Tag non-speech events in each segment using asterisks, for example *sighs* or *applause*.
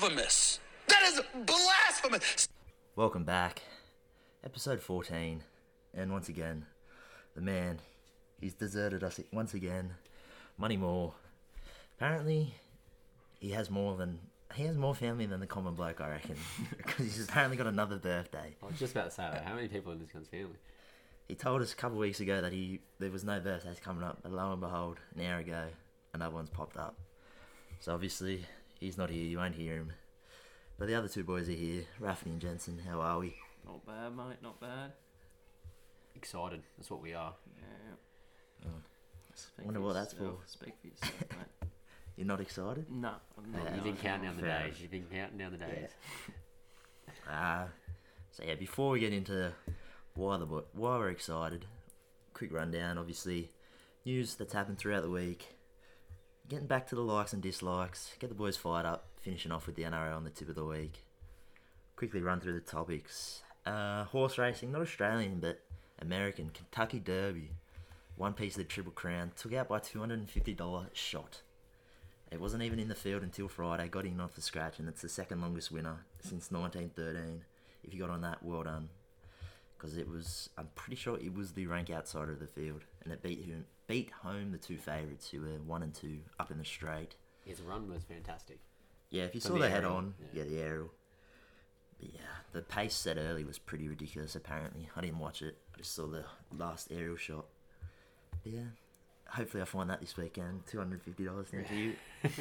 blasphemous. That is blasphemous. Welcome back. Episode 14. And once again, the man, he's deserted us once again. Money Moore. Apparently, he has more than. He has more family than the common bloke, I reckon. *laughs* *laughs* Because he's apparently got another birthday. I was just about to say that. How many people in this guy's family? He told us a couple of weeks ago that he there was no birthdays coming up, but lo and behold, an hour ago, another one's popped up. So obviously, he's not here. You won't hear him. But the other two boys are here, Raffney and Jensen. How are we? Not bad, mate. Not bad. Excited. That's what we are. Yeah. Speak Wonder for what that's yourself. for. Speak for yourself, *laughs* mate. You're not excited? No, I'm not. Yeah, You've been counting down the Fair. days. You've been counting down the days. Uh, *laughs* so yeah, before we get into why the bo- why we're excited, quick rundown. Obviously, news that's happened throughout the week. Getting back to the likes and dislikes. Get the boys fired up. Finishing off with the NRL on the tip of the week. Quickly run through the topics. Uh, horse racing, not Australian but American Kentucky Derby. One piece of the Triple Crown took out by two hundred and fifty dollar shot. It wasn't even in the field until Friday. Got in off the scratch, and it's the second longest winner since 1913. If you got on that, well done. Because it was, I'm pretty sure it was the rank outsider of the field, and it beat him, beat home the two favourites who were one and two up in the straight. His run was fantastic. Yeah, if you From saw the the head on, yeah. yeah, the aerial. But yeah, the pace set early was pretty ridiculous. Apparently, I didn't watch it. I just saw the last aerial shot. But yeah, hopefully I find that this weekend. Two hundred fifty dollars. Thank you. *laughs*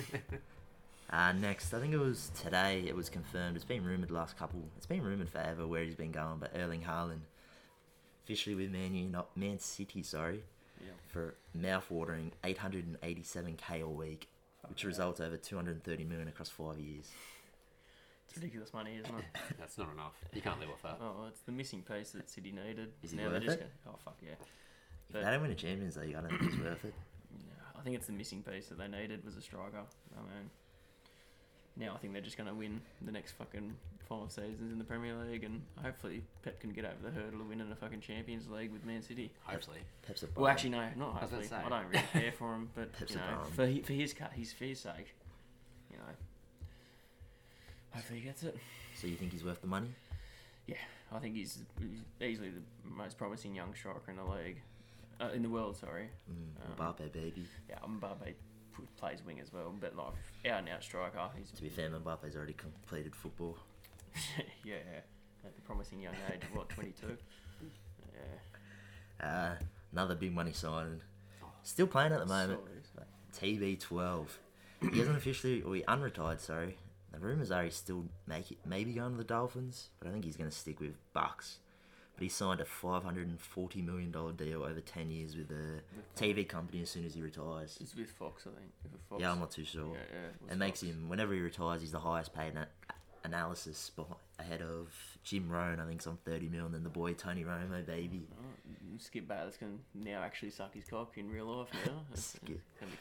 Uh, next, I think it was today. It was confirmed. It's been rumored last couple. It's been rumored forever where he's been going. But Erling Haaland, officially with Man U, not Man City, sorry, Yeah. for mouth-watering 887k a week, which results over 230 million across five years. It's ridiculous money, isn't it? *laughs* That's not enough. You can't live off that. oh, it's the missing piece that City needed. Is it now they're worth just it? Gonna, oh fuck yeah. If But- they don't win a Champions League, I don't think it's worth it. yeah. I think it's the missing piece that they needed was a striker. I mean, now I think they're just going to win the next fucking five seasons in the Premier League, and hopefully Pep can get over the hurdle of winning a fucking Champions League with Man City. Hopefully. Pep's a Well, actually, no, not hopefully. say. I don't really care for him, but Pep's you a know, for for his cut, his for his sake, you know. Hopefully he gets it. So you think he's worth the money? Yeah, I think he's easily the most promising young striker in the league, uh, in the world. Sorry. Mm, Um, Mbappe, baby. Yeah, I'm Mbappe p- plays wing as well, but like out and out striker. He's To be fair, Mbappe's already completed football. *laughs* yeah, at the promising young age of what twenty two. Yeah. Uh, another big money signing. Still playing at the moment. Sorry. TB12. He hasn't officially, or he unretired, sorry. The rumours are he's still make it, maybe going to the Dolphins, but I think he's going to stick with Bucks. But he signed a $540 million deal over 10 years with a TV company as soon as he retires. It's with Fox, I think. With Fox. Yeah, I'm not too sure. Yeah, yeah. it It makes Fox. him, whenever he retires, he's the highest paid na- analysis behind, ahead of Jim Rohn, I think, some on 30 mil, and then the boy Tony Romo, baby. Oh, Skip Bayless can now actually suck his cock in real life now. It's, *laughs* it's Skip. gonna be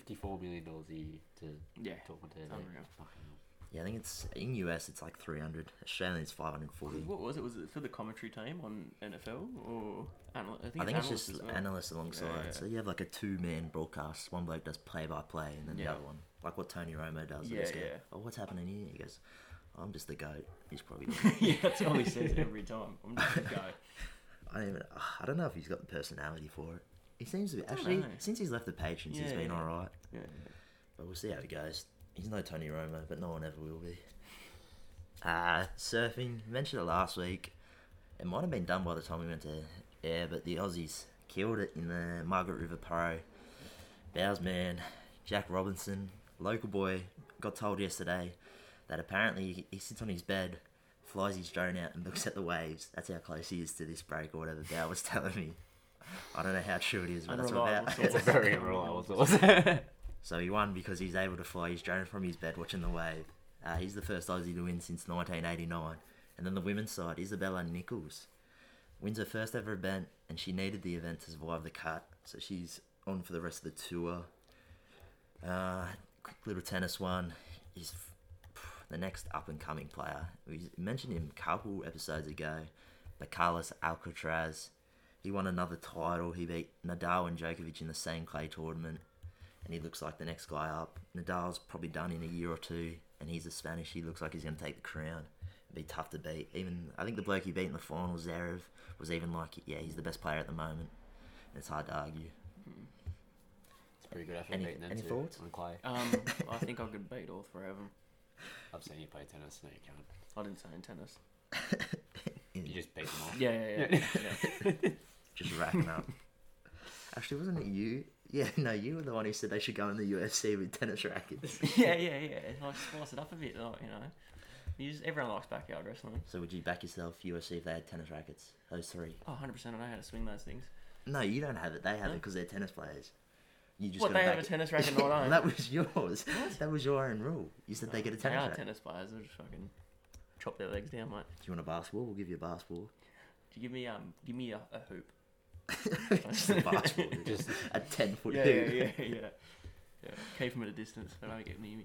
crazy. $54 million a year to Yeah, talk on TV. unreal. Fucking hell. Yeah, I think it's, in US, it's like 300. Australian, it's 540. What was it? Was it for the commentary team on NFL or anal- I think, I think it's analysts just well. analysts alongside. Yeah, yeah. So you have like a two man broadcast. One bloke does play by play, and then the other one, like what Tony Romo does. Yeah, yeah. Oh, what's happening here? He goes, I'm just the goat. He's probably. *laughs* yeah, that's all he says every time. I'm just gonna. *laughs* I don't even. I don't know if he's got the personality for it. He seems to be actually know. since he's left the Patriots, he's been all right. Yeah, But we'll see how it goes. He's no Tony Romo, but no one ever will be. Uh, surfing, mentioned it last week. It might have been done by the time we went to air, but the Aussies killed it in the Margaret River Pro. Bows man, Jack Robinson, local boy, got told yesterday that apparently he sits on his bed, flies his drone out, and looks at the waves. That's how close he is to this break or whatever Bow was telling me. I don't know how true it is, but that's what Bow- source. It's a very unreliable source. *laughs* so he won because he's able to fly his drone from his bed watching the wave. Uh, he's the first Aussie to win since 1989. And then the women's side, Isabella Nichols wins her first ever event, and she needed the event to survive the cut, so she's on for the rest of the tour. Uh, quick little tennis one is the next up and coming player. We mentioned him a couple episodes ago, but Carlos Alcaraz. He won another title. He beat Nadal and Djokovic in the same clay tournament and he looks like the next guy up. Nadal's probably done in a year or two, and he's a Spanish. He looks like he's going to take the crown. It'd be tough to beat. Even I think the bloke he beat in the final, Zverev, was even like, yeah, he's the best player at the moment. It's hard to argue. It's pretty good effort Any- beating them any too thoughts? on clay. Um, *laughs* I think I could beat all three of them. I've seen you play tennis. No, you can't. I didn't say in tennis. *laughs* You just beat them all. Yeah, yeah, yeah. *laughs* yeah. Just racking up. Actually, wasn't it you? Yeah, *laughs* no, you were the one who said they should go in the UFC with tennis rackets. *laughs* yeah, yeah, yeah. *laughs* Like spice it up a bit, like, you know. You just, everyone likes backyard wrestling. so would you back yourself UFC if they had tennis rackets? Those three. Oh, 100% I know how to swing those things. No, you don't have it. They have No? it because they're tennis players. You just What, they have a it. tennis racket not own? that was yours. That was your own rule. You said they get a They tennis are racket. tennis players. They'll just fucking chop their legs down, mate. Do you want a basketball? We'll give you a basketball. Do you give me um, give me a, a hoop? *laughs* Just a basketball. Just a ten foot Yeah, hoop. yeah, *laughs* yeah, yeah. Yeah, keep them at a distance. They don't get near me.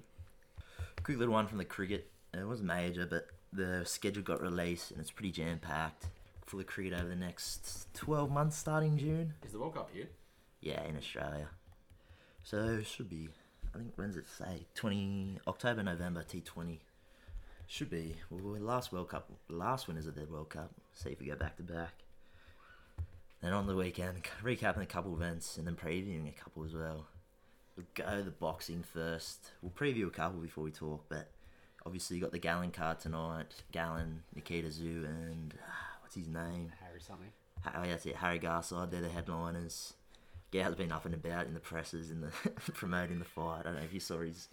Quick little one from the cricket. It wasn't major, but the schedule got released and it's pretty jam packed. Full of cricket over the next 12 months starting June. is the World Cup here? Yeah, in Australia. So it should be, I think, when's it say? 20, October, November, T20. Should be. Well, we're last World Cup, last winners of the World Cup. See if we go back to back. Then on the weekend, recapping a couple events and then previewing a couple as well. We'll go the boxing first. We'll preview a couple before we talk, but obviously you got the Gallen card tonight. Gallen, Nikita Tszyu, and ah, what's his name? Harry something. Oh, yeah, that's it. Harry Garside, they're the headliners. Gow's been up and about in the presses in the *laughs* promoting the fight. I don't know if you saw his.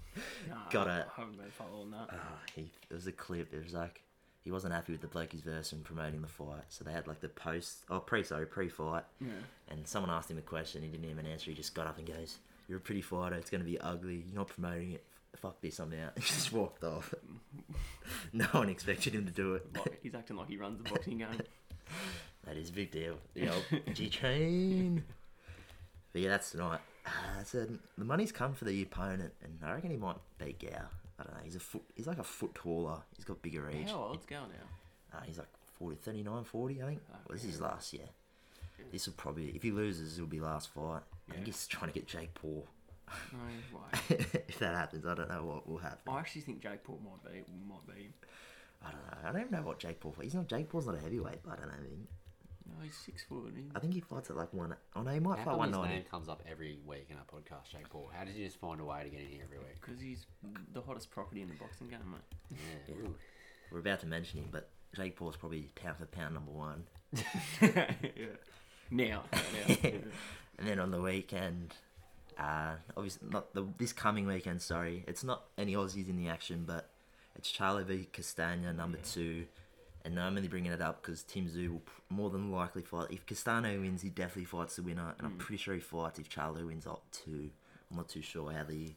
Nah, Got I it. haven't been following that. Uh, he, it was a clip. It was like he wasn't happy with the bloke's verse in promoting the fight, so they had like the post, oh pre, sorry, pre-fight, Yeah. and someone asked him a question. He didn't even answer. He just got up and goes, "You're a pretty fighter. It's gonna be ugly. You're not promoting it. Fuck this. I'm out." *laughs* He just walked off. *laughs* no one expected him to do it. *laughs* He's acting like he runs the boxing game. That is a big deal. Old G train. But yeah, that's tonight. Uh, so the money's come for the opponent, and I reckon he might beat Gow. I don't know. He's a foot. He's like a foot taller. He's got bigger reach. How old's Gal now? Uh, he's like 40, 39, 40, I think. Oh, well, this is his last year. This will probably, if he loses, it'll be last fight. I think he's trying to get Jake Paul. No way. *laughs* if that happens, I don't know what will happen. I actually think Jake Paul might be might be. I don't know. I don't even know what Jake Paul. He's not Jake Paul's not a heavyweight, but I don't know. I, mean, No, he's six foot. He, I think he fights at like one. Oh no, he might How fight come one his ninety. name comes up every week in our podcast, Jake Paul? How did you just find a way to get in here every week? because he's the hottest property in the boxing game, mate. Yeah. Yeah. ooh. We're about to mention him, but Jake Paul's probably pound for pound number one. *laughs* yeah. Now, *laughs* now. And then on the weekend, uh, obviously not the this coming weekend. Sorry, it's not any Aussies in the action, but it's Charlie v Castano number two. And I'm only bringing it up because Tim Tszyu will more than likely fight. If Castano wins, he definitely fights the winner, and I'm mm. pretty sure he fights if Charlie wins up too. I'm not too sure how the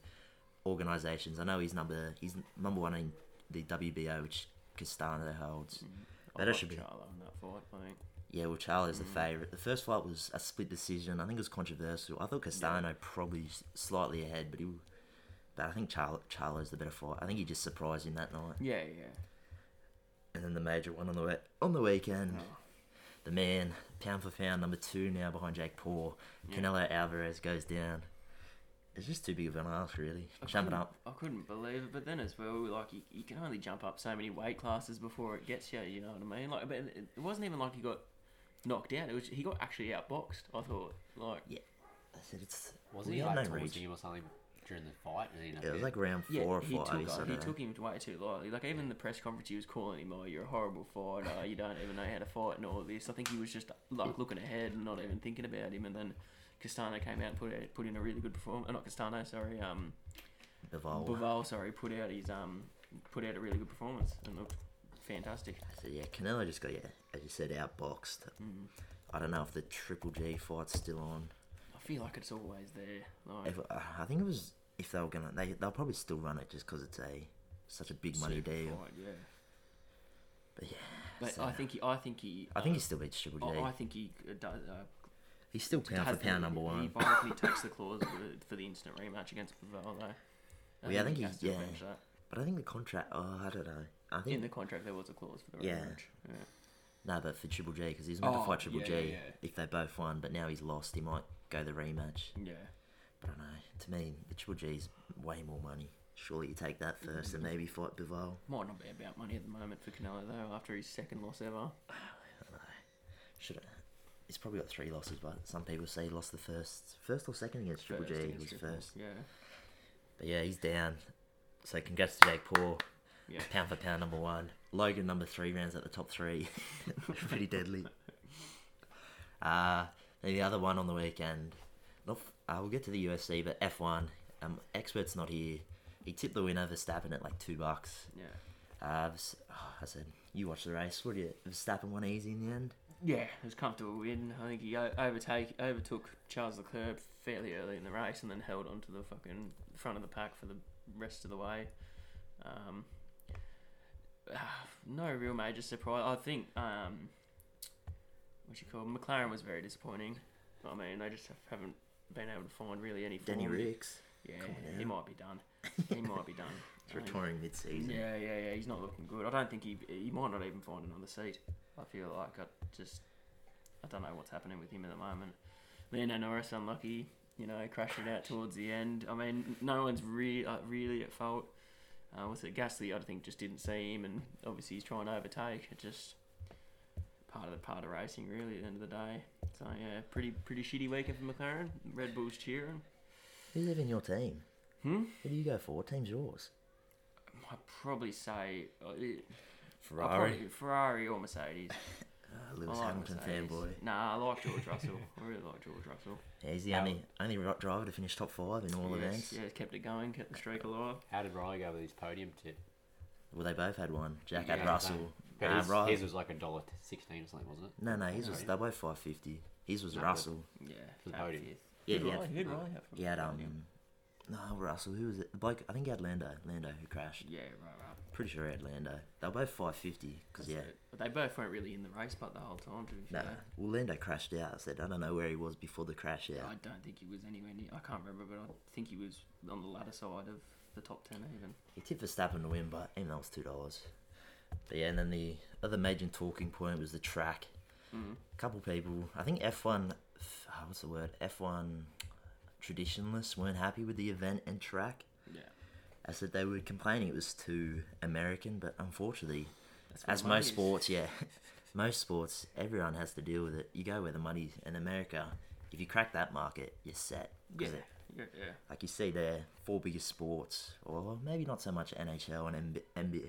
organisations. I know he's number he's number one in the WBO, which Castano holds. Mm. I That should be- Charlo in that fight. I think. Yeah, well, Charlie's the mm. favourite. The first fight was a split decision. I think it was controversial. I thought Castano probably slightly ahead, but he, but I think Char- Charlo's the better fight. I think he just surprised him that night. Yeah, yeah. And then the major one on the we- on the weekend, Oh. the man pound for pound number two now behind Jake Paul. Yeah. Canelo Alvarez goes down. It's just too big of an ask, really. I Jumping up. I couldn't believe it, but then as well, like you, you can only jump up so many weight classes before it gets you. You know what I mean? Like, but it, it wasn't even like he got knocked out. It was he got actually outboxed. I thought, like, yeah. I said it's Wasn't he like no reach. taunting him or something during the fight? And he Yeah, it was like round yeah, four he or five. took so he took him way too lightly. Like even the press conference, he was calling him, "Oh, you're a horrible fighter. You don't even know how to fight and all of this." I think he was just like looking ahead and not even thinking about him. And then Castano came out and put out, put in a really good performance. Uh, not Castano, sorry. Um, Bivol. Baval, sorry, put out his um, put out a really good performance and looked fantastic. So yeah, Canelo just got yeah, as you said, outboxed. Mm. I don't know if the Triple G fight's still on. I feel like it's always there. Like, If, uh, I think it was if they were gonna, they they'll probably still run it just because it's a such a big money super deal. fight, yeah. But yeah, But so- I think he, I think he, I think uh, he still beats Triple G. I, I think he uh, does. Uh, He's still pound for pound the- number one. He violently takes the clause for, the instant rematch against Bivol, though. Yeah, I think he he- to yeah. But I think the contract. Oh, I don't know. I think In the contract, there was a clause for the Yeah. rematch. Yeah. no, but for Triple G because he's meant to Oh, fight Triple yeah, G yeah. if they both won. But now he's lost. He might go the rematch. Yeah. I don't know. To me, the Triple G's way more money. Surely you take that first and maybe fight Bivol. Might not be about money at the moment for Canelo though. After his second loss ever. *sighs* I don't know. Should He's probably got three losses, but some people say he lost the first, first or second against Triple G. against Was first, Yeah. but yeah, he's down. So congrats to Jake Paul, Yeah. pound for pound number one. Logan number three rounds at the top three, *laughs* pretty deadly. *laughs* Uh, then the other one on the weekend. Not, uh, we'll get to the UFC, but F one. Um, expert's not here. He tipped the winner Verstappen at like two bucks. Yeah. Uh, oh, I said, you watch the race. What do you? Verstappen won easy in the end. Yeah, it was a comfortable win. I think he overtake overtook Charles Leclerc fairly early in the race, and then held on to the fucking front of the pack for the rest of the way. Um, *sighs* no real major surprise. I think um, what you call McLaren was very disappointing. I mean, they just haven't been able to find really any form. Danny Rics. Yeah, he might be done. *laughs* He might be done. He's Um, retiring mid-season. yeah, yeah, yeah. He's not looking good. I don't think he he might not even find another seat. I feel like I just I don't know what's happening with him at the moment. Lando Norris unlucky, you know, crashing out towards the end. I mean, no one's re- uh, really at fault. Uh, what's it? Gasly, I think, just didn't see him, and obviously he's trying to overtake. It just part of the part of racing, really. At the end of the day, so yeah, pretty pretty shitty weekend for McLaren. Red Bull's cheering. Who's even your team? Hmm. Who do you go for? What team's yours? I'd probably say uh, Ferrari. probably- Ferrari or Mercedes. Uh, *laughs* Lewis I like Hamilton Mercedes. fanboy. Nah, I like George *laughs* Russell. I really like George Russell. Yeah, he's the How- only only driver to finish top five in all yes, events. Yeah, kept it going, kept the streak alive. How did Riley go with his podium tip? Well, they both had one. Jack Yeah, had Russell. But Nah, his, Ri- his was like a dollar sixteen or something, wasn't it? No, no, his was Sorry. they both five fifty. His was No, but- Russell. Yeah, For the podium. fifth. Yeah, Who'd he had- Riley- who'd Riley have for He had um, no Russell. Who was it? The bloke. I think he had Lando. Lando who crashed. Yeah, right, right. Pretty sure he had Lando. They were both five fifty. Cause That's yeah, it. But they both weren't really in the race, but the whole time. To be no. fair. Well, Lando crashed out. I said I don't know where he was before the crash. Yeah. I don't think he was anywhere near. I can't remember, but I think he was on the latter side of the top ten even. He tipped Verstappen to win, but even that was two dollars. But yeah, and then the other major talking point was the track. Mm. A couple people, I think F one, uh, what's the word? F one traditionalists weren't happy with the event and track. Yeah. I said they were complaining it was too American, but unfortunately, as most is. sports, yeah, *laughs* most sports, everyone has to deal with it. You go where the money in America. If you crack that market, you're set. Yeah. Yeah, yeah. like you see there, four biggest sports, or maybe not so much NHL and MB, MB,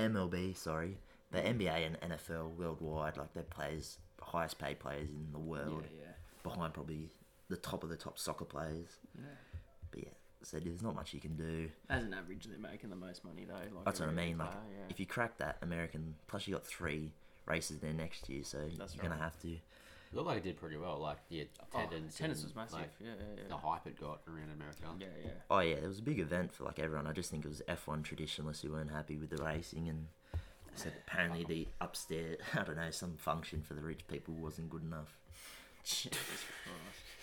MLB, sorry, but NBA and NFL worldwide, like their players, highest paid players in the world, Yeah, yeah. behind probably the top of the top soccer players. yeah. But yeah, so there's not much you can do. As an average, they're making the most money though. Like That's what I mean. Like, yeah. if you crack that American, plus you got three races there next year, so That's you're gonna have to. It looked like it did pretty well. Like the Oh, attendance. tennis was massive. Like, yeah, yeah, The hype it got around America. Yeah, yeah. Oh yeah, it was a big event for like everyone. I just think it was F1 traditionalists who weren't happy with the racing, and I said apparently the upstairs, *laughs* I don't know, some function for the rich people wasn't good enough. *laughs*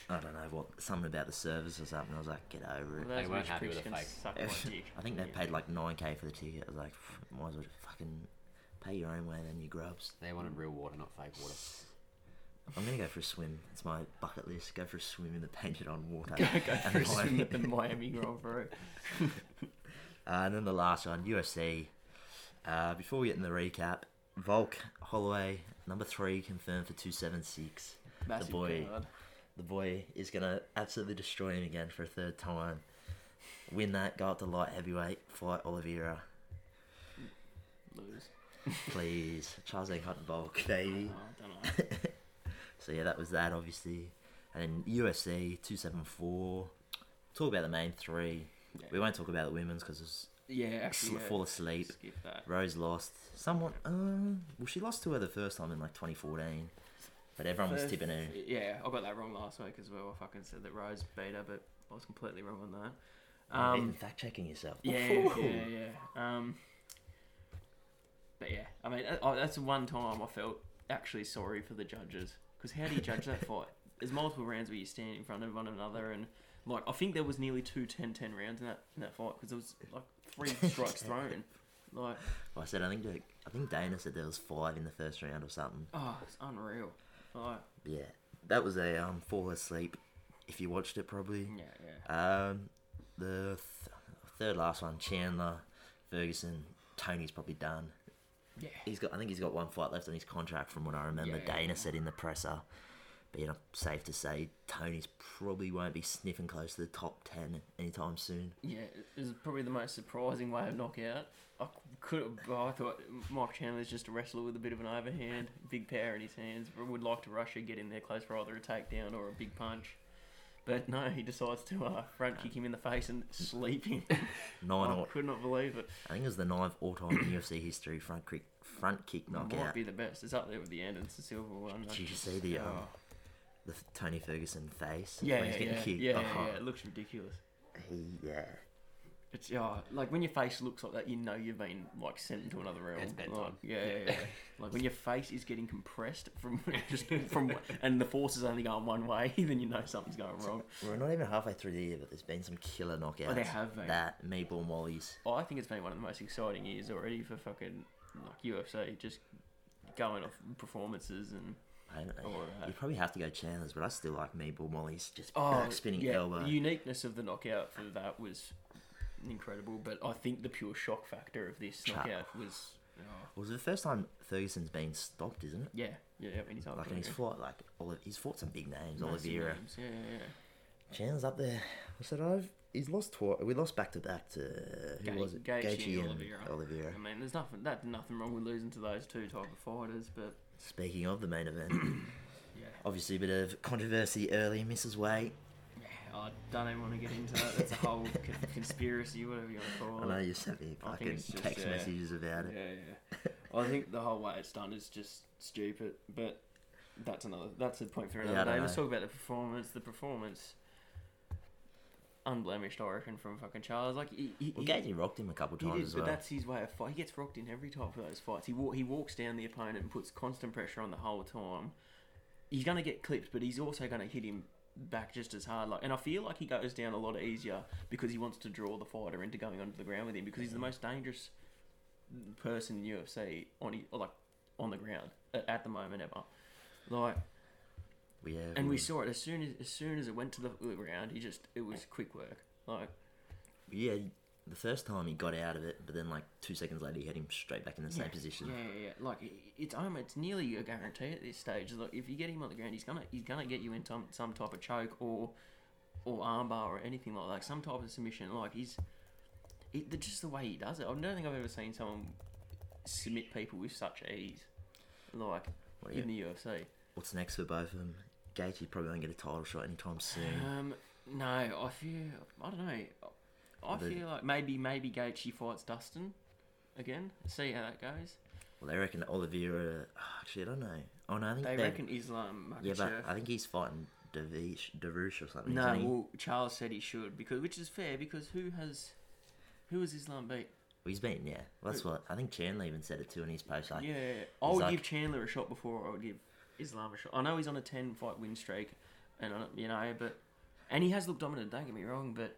I don't know what something about the service or something. I was like, get over it. Well, those weren't happy with the fake. suck my *laughs* dick. I think they paid like nine k for the ticket. I was like, might as well just fucking pay your own way then you grubs. They wanted real water, not fake water. I'm gonna go for a swim. It's my bucket list. Go for a swim in the painted on water. go, go And for a swim at the Miami Grand Prix. *laughs* *laughs* Uh, and then the last one, UFC. Uh, before we get in the recap, Volk Holloway, number three, confirmed for 276. Massive boy. card. The boy is going to absolutely destroy him again for a third time. Win that, go up to light heavyweight, fight Oliveira. Lose. Please. *laughs* Charles Eckhart Volk, baby. Oh, I don't know. So yeah, that was that, obviously. And then UFC 274. Talk about the main three. Yeah. We won't talk about the women's because it's Yeah, actually, yeah. fall asleep. Rose lost. Somewhat. Uh, well, she lost to her the first time in like 2014. But everyone was tipping her. Yeah, I got that wrong last week as well. I fucking said that Rose beat her, but I was completely wrong on that. Um, even fact checking yourself. yeah, Ooh. *laughs* yeah, yeah. Um, but yeah, I mean, uh, that's one time I felt actually sorry for the judges because how do you judge that fight? There's multiple rounds where you stand in front of one another, and like I think there was nearly two 10-10 rounds in that in that fight because there was like three *laughs* strikes thrown. Like, I said I think I think Dana said there was five in the first round or something. oh, it's unreal. Like, yeah, that was a um fall asleep. If you watched it, probably. yeah, yeah. Um, the th- third last one, Chandler, Ferguson, Tony's probably done. Yeah. He's got. I think he's got one fight left on his contract, from what I remember. Yeah. Dana said in the presser. But you know, safe to say, Tony's probably won't be sniffing close to the top ten anytime soon. Yeah, it was probably the most surprising way of knockout. I could have. I thought Mike Chandler's just a wrestler with a bit of an overhand, big power in his hands. Would like to rush it, get in there close for either a takedown or a big punch. But no, he decides to uh, front kick him in the face and sleep him. *laughs* Nine. I or, could not believe it. I think it was the ninth all-time in UFC history front kick front kick knockout. Might be the best. It's up there with the Anderson Silva one. Did you see the um, the Tony Ferguson face? Yeah, when yeah, he's getting yeah, kicked? yeah, Oh, yeah, It looks ridiculous. He yeah. It's yeah, like when your face looks like that, you know you've been like sent into another realm. It's bedtime. Like, yeah, yeah, yeah. like when your face is getting compressed from *laughs* just from, *laughs* and the force is only going one way, *laughs* then you know something's going wrong. We're not even halfway through the year, but there's been some killer knockouts. Oh, there have been. That Meatball Molly's. Oh, I think it's been one of the most exciting years already for fucking like UFC, just going off performances and I don't know. Uh, you probably have to go Chandler's, but I still like Meatball Molly's. Just oh, back spinning yeah, elbow. The uniqueness of the knockout for that was incredible, but I think the pure shock factor of this Cha- knockout was. Oh, It was the first time Ferguson's been stopped, isn't it? yeah, yeah, yeah. When he's up Like, and he's fought like Oli- he's fought some big names. Massive Oliveira, names, Yeah, yeah, yeah. Chandler's up there. I said I've he's lost twice. We lost back to back to who Ga- was it? Gaethje and and Oliveira. Oliveira. I mean, there's nothing that nothing wrong with losing to those two type of fighters, but Speaking of the main event, *coughs* yeah, obviously a bit of controversy early. Misses weight. I don't even want to get into that. It's a whole *laughs* con- conspiracy, whatever you want to call it. I know you sent me I think fucking it's just, text yeah. messages about it. Yeah, yeah. *laughs* I think the whole way it's done is just stupid, but that's another. That's a point for Yeah, another don't day. Let's know. talk about the performance. The performance, unblemished, I reckon, from fucking Charles. Like he, he, Well, he- rocked him a couple He times did, as but well. that's his way of fight. He gets rocked in every type of those fights. He wa- he walks down the opponent and puts constant pressure on the whole time. He's gonna get clipped, but he's also gonna hit him back just as hard. Like, and I feel like he goes down a lot easier because he wants to draw the fighter into going onto the ground with him because he's the most dangerous person in UFC on like on the ground at, at the moment ever. Like, yeah, and we saw it as soon as as soon as it went to the, ground. He just it was quick work. Like, yeah. The first time he got out of it, but then like two seconds later he had him straight back in the same position. Yeah, yeah, yeah. Like it's almost it's nearly a guarantee at this stage. Like if you get him on the ground, he's gonna he's gonna get you into some, some type of choke or or armbar or anything like that. Some type of submission. Like he's it, the- just the way he does it. I don't think I've ever seen someone submit people with such ease. Like What, in the UFC. What's next for both of them? Gaethje probably won't get a title shot anytime soon. Um, no, I feel I don't know. I feel like maybe maybe Gaethje fights Dustin again. See how that goes. Well, they reckon Oliveira. Uh, *sighs* actually, I don't know. Oh no, I think They they reckon Islam. Um, yeah, but I think he's fighting Davish, Dariush or something. No, he? well, Charles said he should because, which is fair because who has, who has Islam beat? Well, he's been, yeah. Well, that's what I think. Chandler even said it too in his post. Like, yeah, I would like- give Chandler a shot before I would give Islam a shot. I know he's on a ten fight win streak, and I, don't- you know, but and he has looked dominant. Don't get me wrong, but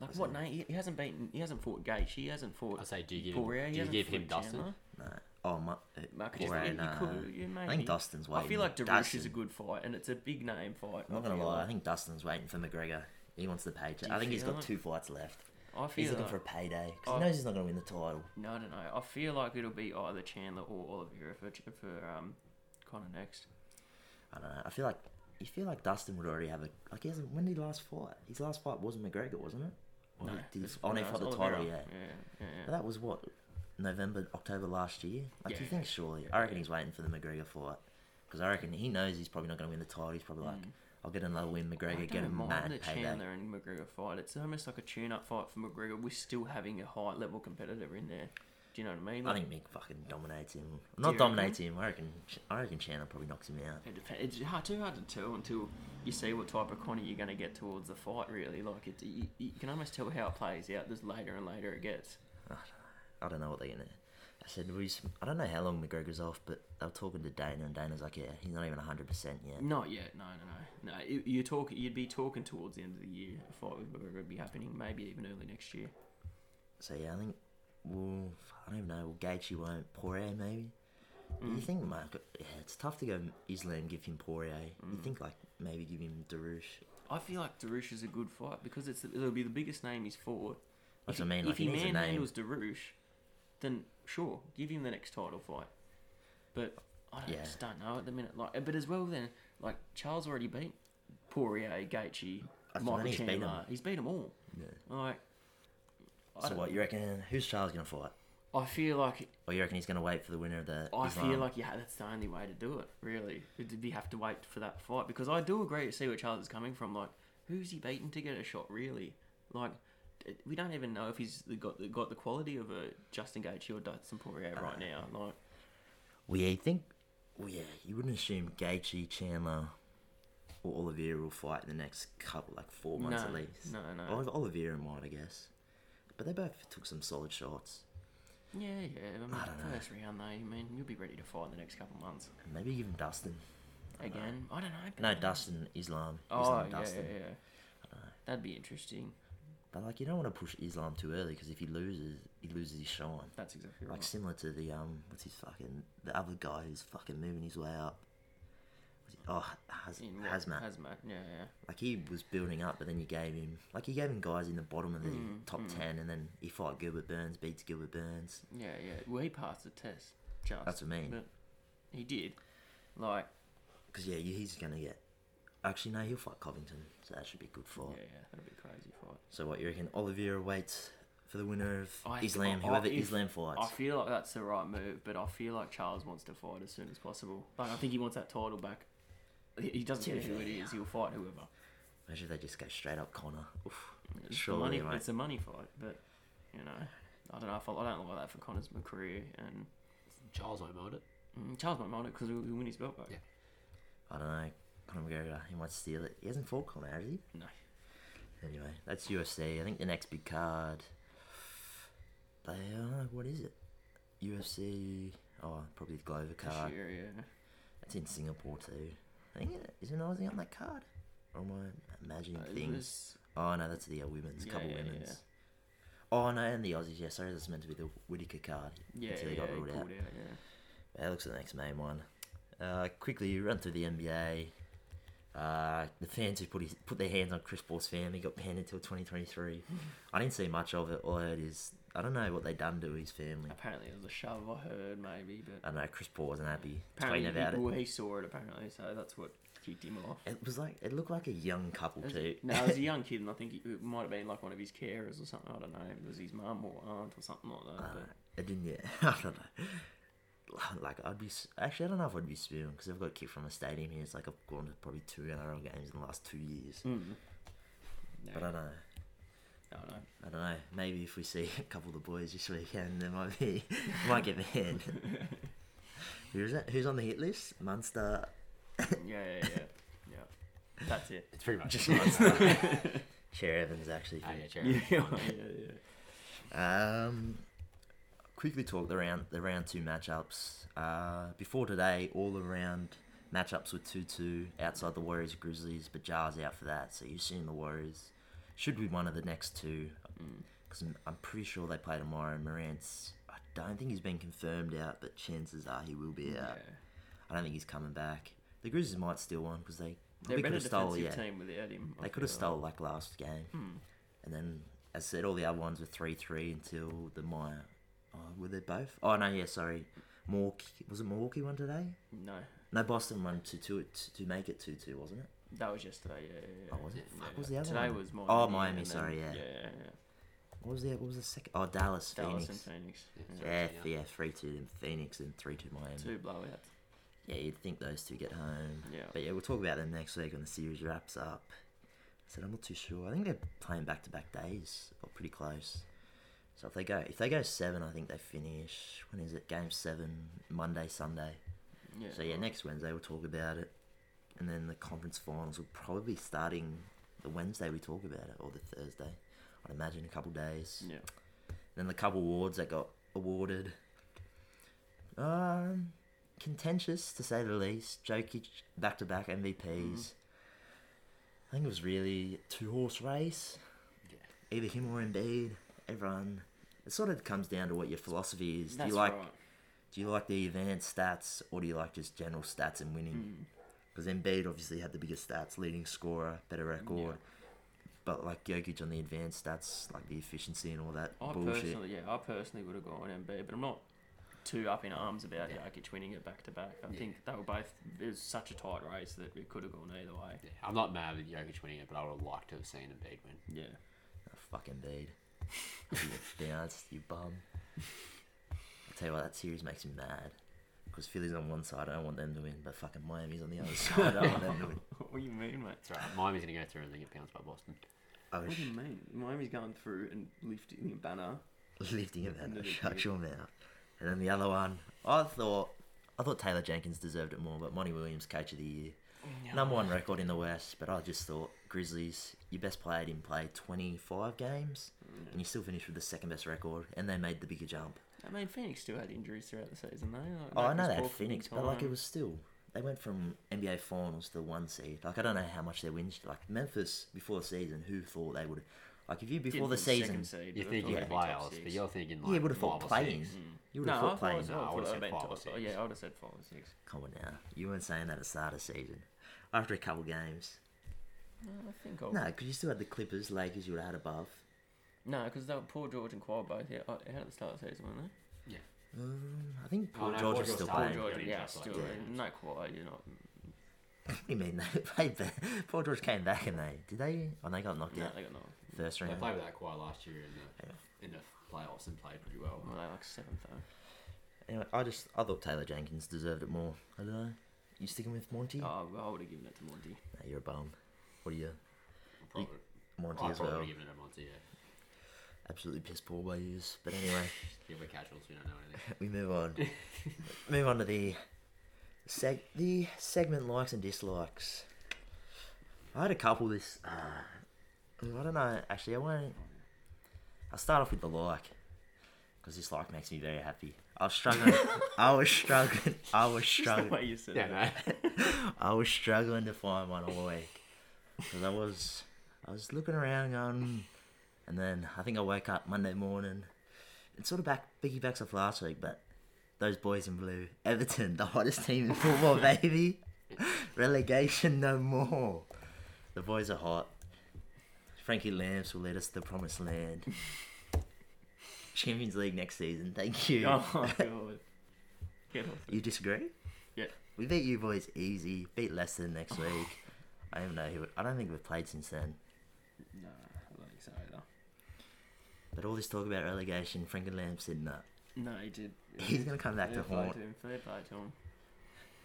like what? No, he, he hasn't beaten. He hasn't fought Gaethje. He hasn't fought. I say, do you give Poirier. him, He do you give him Dustin? Chandler. no. Oh, my. Uh, Marcus, Poirier, you, you could, you I think Dustin's waiting. I feel like Dariush is a good fight, and it's a big name fight. I'm not gonna feel lie. I think Dustin's waiting for McGregor. He wants the paycheck. I think he's got like- two fights left. I feel He's looking like, for a payday because I- he knows he's not gonna win the title. No, I don't know. I feel like it'll be either Chandler or Oliveira for for um, Connor next. I don't know. I feel like you feel like Dustin would already have a like. He hasn't. When did he last fight? His last fight wasn't McGregor, wasn't it? Or No, did he, it's- oh, no, he fought the title. Yeah. yeah, yeah, yeah. But that was what November, October last year. Like you think surely? Yeah, I reckon he's waiting for the McGregor fight because I reckon he knows he's probably not going to win the title. He's probably like, I'll get another win, Mm. I McGregor, get a mind mad the payday. Chandler and McGregor fight. It's almost like a tune-up fight for McGregor. We're still having a high level competitor in there. Do you know what I mean? Like, I think Mick fucking dominates him. Not dominates him. I reckon. I reckon Chandler probably knocks him out. it dep- it's hard, too hard to tell until you see what type of Connie you're going to get towards the fight. Really, like it, you, you can almost tell how it plays out. There's later and later it gets. I don't know what they're gonna. I said we. I don't know how long McGregor's off, but they were talking to Dana, and Dana's like, yeah, he's not even hundred percent yet. Not yet. No, no, no. No, you, you talk. You'd be talking towards the end of the year. A fight with McGregor would be happening. Maybe even early next year. So yeah, I think. Well, I don't even know. Well, Gaethje won't. Poirier maybe. Mm. You think Mark? Yeah, it's tough to go Islam give him Poirier. You Mm. think like maybe give him Dariush. I feel like Dariush is a good fight because it's it'll be the biggest name he's fought, That's if what I mean, If like, he he needs a name. manhandles Dariush, then sure, give him the next title fight. But I don't, Yeah. just don't know at the minute. Like, but as well, then like Charles already beat Poirier, Gaethje, That's Michael mean, he's beat 'em. Chandler. He's beat them all. Yeah. Like, So what you reckon? Who's Charles gonna fight? I feel like Or you reckon he's gonna wait for the winner of the? I Islam? feel like yeah, that's the only way to do it. Really, It'd be have to wait for that fight because I do agree to see where Charles is coming from. Like, who's he beaten to get a shot? Really, like. We don't even know if he's got the, got the quality of a Justin Gaethje or Dustin Poirier right uh, now. Like, Well, yeah, you think. Well, yeah, you wouldn't assume Gaethje, Chandler, or Oliveira will fight in the next couple, like four months no, at least. no, no. Olive- Oliveira might, I guess. But they both took some solid shots. Yeah, yeah. I mean, I don't know. first round though, I mean, you'll be ready to fight in the next couple of months. And maybe even Dustin. Again, I don't know. No, Dustin, Islam. Oh, Islam, yeah, Dustin. yeah, yeah. That'd be interesting. But like, you don't want to push Islam too early because if he loses, he loses his shine. That's exactly right. Like similar to the um, what's his fucking the other guy who's fucking moving his way up. Was he, oh, Haz, In what? Khamzat. Khamzat, yeah, yeah. Like he was building up, but then you gave him like you gave him guys in the bottom of the Mm, top ten, and then he fought Gilbert Burns, beats Gilbert Burns. Yeah, yeah. Well, he passed the test, Charles. That's what I mean. But he did. Like, Because yeah, you- he's gonna get. Actually, no, he'll fight Covington, so that should be a good yeah, fight. yeah, that'd be a crazy fight. So what you reckon? Oliveira waits for the winner of I- Islam, I- whoever if- Islam fights. I feel like that's the right move, but I feel like Charles wants to fight as soon as possible. Like, I think he wants that title back. He- He doesn't care who it is. He'll fight whoever. Imagine if they just go straight up Connor. Oof. It's Surely, a money, mate. it's a money fight, but you know, I don't know. If I, I don't like that for Connor's career, and Charles won't mind it. mm, Charles might mind it because he'll, he'll win his belt back. Yeah. I don't know. Conor he might steal it. He hasn't fought Conor, has he? No. Anyway, that's UFC. I think the next big card. They uh, what is it? UFC. Oh, probably the Glover card. year, yeah. That's in Singapore too. I think it is an Aussie on that card. Or am I imagining Uh, things? was- Oh no, that's the uh, women's. Yeah, couple yeah, women's. yeah. Oh no, and the Aussies. Yeah, sorry, that's meant to be the Whittaker card. Yeah, until they got ruled out. out. yeah. That looks like the next main one. Uh, quickly run through the NBA. Uh, the fans who put his, put their hands on Chris Paul's family got banned until 2023. I didn't see much of it. All I heard is I don't know what they done to his family. Apparently, it was a shove. I heard maybe, but I don't know. Chris Paul wasn't happy. apparently, about he, it. he saw it apparently, so that's what kicked him off. It was like it looked like a young couple was- too. no, it was a young *laughs* kid, and I think it might have been like one of his carers or something. I don't know. It was his mum or aunt or something like that. Uh, but it didn't yet. *laughs* I don't know. *sighs* Like I'd be actually I don't know if I'd be spewing because I've got kicked from a stadium here. It's like I've gone to probably two NRL games in the last two years. mm. no, But I don't know. I don't know. I don't know. Maybe if we see a couple of the boys this weekend, there might be *laughs* might get banned. Who's that? Who's on the hit list? Munster. Yeah, yeah, yeah, yeah. That's it. It's pretty much *laughs* Just Munster. Cher Evans actually. Oh, yeah, Cherry. *laughs* Yeah, yeah, yeah. Um, quickly talk the round the round two matchups. Uh, before today, all the round matchups were two two outside the Warriors Grizzlies, but Ja's out for that, so you assume the Warriors should be one of the next two. Because I'm, I'm pretty sure they play tomorrow. Morant's I don't think he's been confirmed out, but chances are he will be yeah. out. I don't think he's coming back. The Grizzlies might steal one because they probably better could have stole yeah team without him. I they could have stole like last game. Hmm. And then, as I said, all the other ones were 3 3 until the Maya. Oh, were they both? Oh, no, yeah, sorry. Milwaukee. Was it Milwaukee one today? No, No, Boston won 2 2 to make it 2 2, wasn't it? that was yesterday. Yeah, yeah. yeah. Oh, was it? Yeah. Fuck, what was the other one? Today one? was Miami. Oh, Miami, and then- sorry, yeah. Yeah, yeah, yeah. What was the, what was the second? Oh, Dallas, Phoenix? Dallas Phoenix. and Phoenix. Yeah, Yeah. Yeah, yeah, 3 2 in Phoenix and 3 2 Miami. Two blowouts. Yeah, you'd think those two get home. Yeah. But yeah, we'll talk about them next week when the series wraps up. So I'm not too sure. I think they're playing back to back days, or pretty close. So if they go, if they go seven, I think they finish. When is it? Game seven, Monday, Sunday. Yeah. So yeah, next Wednesday we'll talk about it, and then the conference finals will probably be starting the Wednesday we talk about it, or the Thursday. I'd imagine a couple days. Yeah. Then the couple awards that got awarded. Um, contentious to say the least. Jokic back to back MVPs. I think it was really a two horse race. Yeah. Either him or Embiid. Everyone. It sort of comes down to what your philosophy is. do you like right. do you like the advanced stats or do you like just general stats and winning? Mm. Because Embiid obviously had the biggest stats, leading scorer, better record. but like Jokic on the advanced stats, like the efficiency and all that I bullshit. personally, yeah, I personally would have gone Embiid, but I'm not too up in arms about Yeah. Jokic winning it back to back. I Yeah. think they were both. It was such a tight race that it could have gone either way. Yeah, I'm not mad with Jokic winning it, but I would have liked to have seen Embiid win. Yeah. Oh, fucking bead. You bounced, you bum. I tell you what, that series makes me mad. Because Philly's on one side, I don't want them to win, but fucking Miami's on the other *laughs* side, I want them to win. *laughs* what do you mean, mate? It's alright. Miami's going to go through and then get pounced by Boston. I What was do you mean? Miami's going through and lifting a banner. lifting it Into out, the shut your mouth. And then the other one, I thought, I thought Taylor Jenkins deserved it more, but Monty Williams, coach of the year. Oh, Number one record in the West, but I just thought Grizzlies, your best player didn't play 25 games, and you still finished with the second best record, and they made the bigger jump. I mean, Phoenix still had injuries throughout the season, though. Like, Oh, I know they had Paul for a big Phoenix, but like it was still they went from NBA Finals to one seed. Like I don't know how much their wins. Like Memphis before the season, who thought they would? Like if you before Didn't the season, second seed, You're but I thinking thought they'd be playoffs, but you're thinking like Yeah, would have thought playing. six. you would have I thought thought, playing. No, I would've said meant five or six. Yeah, I would have said five or six. Come on now, you weren't saying that at the start of the season. After a couple games, No, I think I'll... no, because you still had the Clippers, Lakers. You would have had above. No, because Paul George and Kawhi both out, out at the start of the season, weren't they? Um, I think Oh, no, George Paul is still George Paul Playing, playing. George, yeah, yeah, just still. like- No Kawhi, you're not... *laughs* You mean they *laughs* played? back? Paul George came back and they did they? Oh, they got knocked No, out they got no. first They round. played with that quite last year in the in the playoffs and played pretty well. Well, they like seventh though. Anyway, I just I thought Taylor Jenkins deserved it more. I don't know. You sticking with Monty? Oh, I would have given it to Monty. Nah, you're a bum. What are you? Probably, Monty I'd as well. have it a Monty, yeah. Absolutely piss poor by. But anyway, Yeah, we're casuals, we don't know anything. *laughs* we move on. move on to the seg the segment likes and dislikes. I had a couple this. Uh, I don't know. Actually, I won't. I'll start off with the like, because this like makes me very happy. I was struggling. *laughs* I was struggling. I was Just the struggling. way you said Yeah, that. no. I was struggling to find one all week because I was I was looking around going, and then I think I woke up Monday morning. It sort of back piggybacks off last week, but those boys in blue, Everton, the hottest team in football, *laughs* baby. Relegation no more. The boys are hot. Frankie Lamps will lead us to the promised land. Champions League next season. Thank you. *laughs* Oh, God. Get off it. You disagree? Yeah. We beat you boys easy. Beat Leicester next week. I don't even know who. I don't think we've played since then. No, I don't think so either. But all this talk about relegation, Frankie Lamb said no. No, he did. He's gonna come back to haunt. to him. Fair play to him.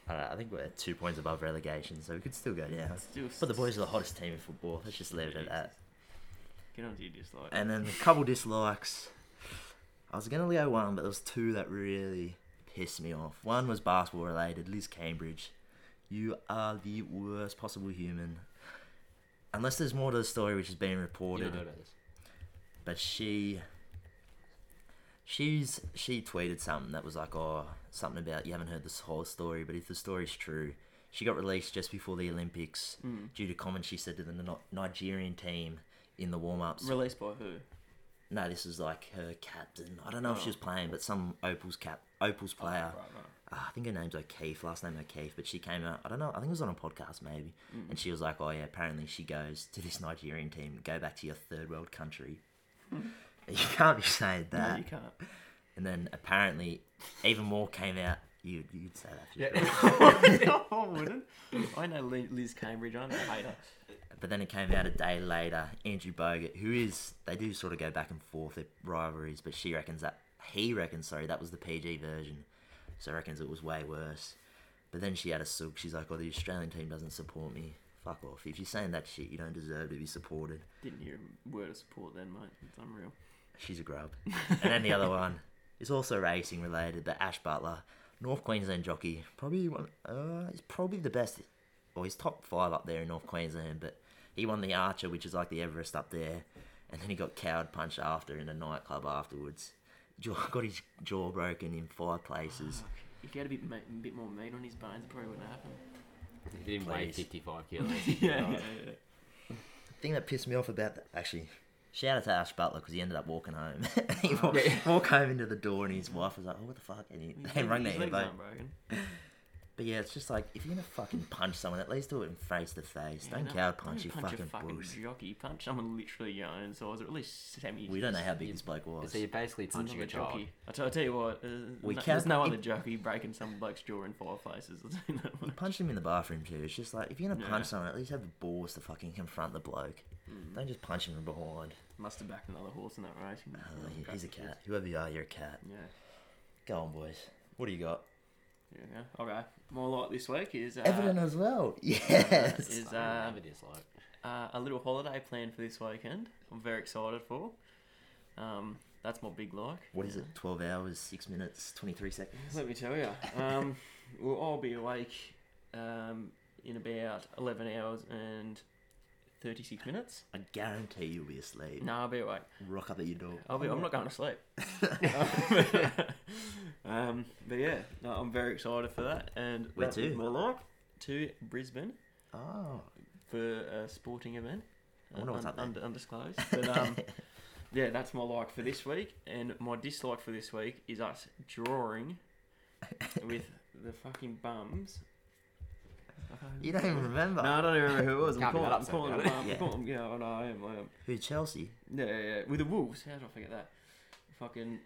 I, don't know, I think we're two points above relegation, so we could still go down. Still But the boys are the hottest team in football. Let's just leave it at that. Get on to your dislike. And then a couple dislikes. I was gonna go one, but there was two that really pissed me off. One was basketball related. Liz Cambage, you are the worst possible human. Unless there's more to the story which is being You reported. don't know about this. but she she's she tweeted something that was like oh something about you haven't heard this whole story but if the story's true she got released just before the olympics Mm. due to comments she said to the nigerian team in the warm-ups Released by who? no this is like her captain i don't know if she Oh. was playing but some opal's cap opal's player Oh, right, right. Uh, I think her name's O'Keefe, last name O'Keefe, but she came out, I don't know, I think it was on a podcast maybe, Mm. and she was like, oh yeah, apparently she goes to this Nigerian team, go back to your third world country. *laughs* you can't be saying No, that. you can't. And then apparently, even more came out, you, you'd say that. Yeah. *laughs* no, I *laughs* wouldn't. I know Liz Cambage. I'm a hater. But then it came out a day later, Andrew Bogut, who is, they do sort of go back and forth, their rivalries, but she reckons that, he reckons, sorry, that was the PG version. So I reckons it was way worse. But then she had a sook. She's like, oh, the Australian team doesn't support me. Fuck off. If you're saying that shit, you don't deserve to be supported. Didn't hear a word of support then, mate. It's unreal. She's a grub. and then the other *laughs* one is also racing related, but Ash Butler, North Queensland jockey, probably one. Uh, he's probably the best. Well, he's top five up there in North Queensland, but he won the Archer, which is like the Everest up there, and then he got cowed punched after in a nightclub afterwards. Jaw, *laughs* got his jaw broken in five places. Oh, if he had a bit, ma- bit more meat on his bones, it probably wouldn't happen. He didn't weigh Please. 55 *laughs* kilos. yeah, yeah, yeah. The thing that pissed me off about that, actually, shout out to Ash Butler because he ended up walking home. *laughs* he oh, walked, walked home into the door, and his wife was like, "Oh, what the fuck?" And he His they leg- rang his the legs aren't broken. But yeah, it's just like if you're gonna fucking punch someone, at least do it in face to face. Don't no, cow punch, you punch fucking, a fucking bullshit. jockey. Punch someone literally your own size, or at least semi. We don't know how big this bloke was. So you're basically It's punching a another dog. jockey. I tell, tell you what, uh, We no, can't- there's no other it- jockey breaking some bloke's jaw in five places. I'll tell you that You him in the bathroom too. It's just like if you're gonna Yeah. punch someone, at least have the balls to fucking confront the bloke. Mm. Don't just punch him from behind. Must have backed another horse in that race. Oh, he's a cat. Whoever you are, you're a cat. Yeah. Go on, boys. What do you got? Yeah. Okay. More like this week is uh, Evident as well. *laughs* Yes. is uh, have a uh, a little holiday planned for this weekend. I'm very excited for. Um, that's my big like. What is it? Twelve hours, six minutes, twenty-three seconds. Let me tell you. Um, *laughs* well, I'll be awake um, in about 11 hours and 36 minutes. I guarantee you'll be asleep. No, I'll be awake. Rock up at your door. I'll be, I'm not going to sleep. *laughs* um, but yeah, no, I'm very excited for that. And Where that was to? my like to Brisbane Oh, for a sporting event. I wonder what's up there. undisclosed. But um, *laughs* yeah, that's my like for this week. And my dislike for this week is us drawing *laughs* with the fucking bums. you don't even remember. No, I don't even remember who it was. I'm Can't be calling, that I'm upset calling about them it. I'm Yeah. calling them- Yeah, I know, I am. I am. Who? Chelsea. Yeah, yeah, yeah. With the Wolves. How did I forget that? Fucking.